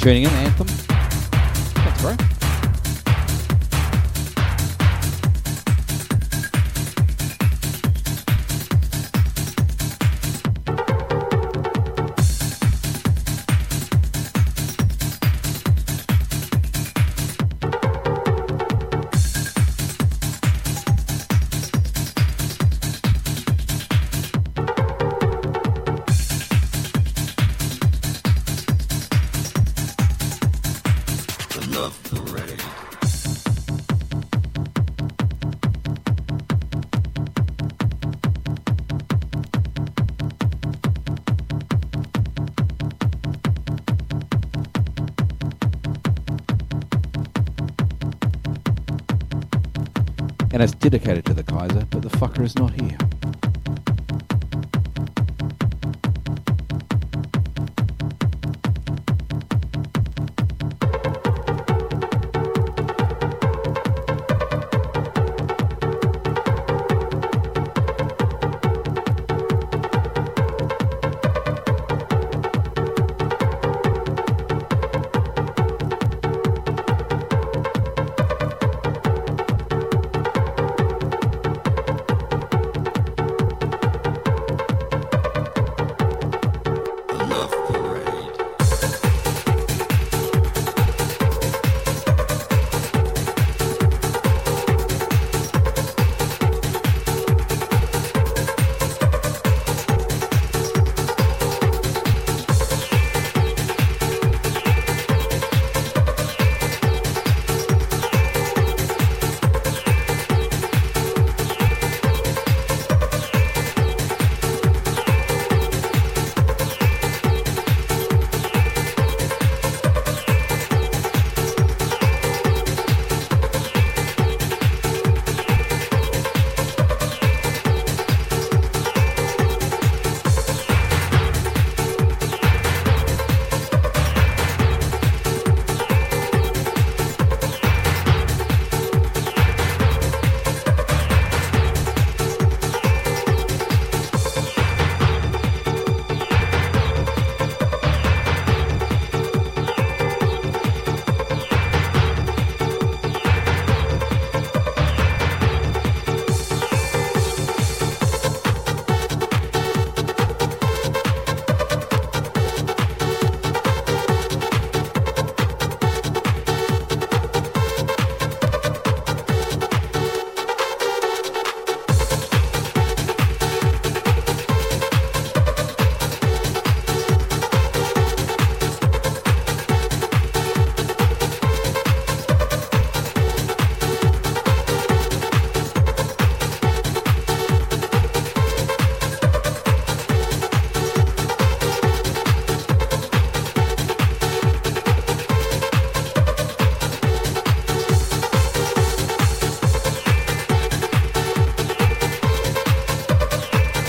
Thanks for tuning in, Anthem. And it's dedicated to the Kaiser, but the fucker is not here.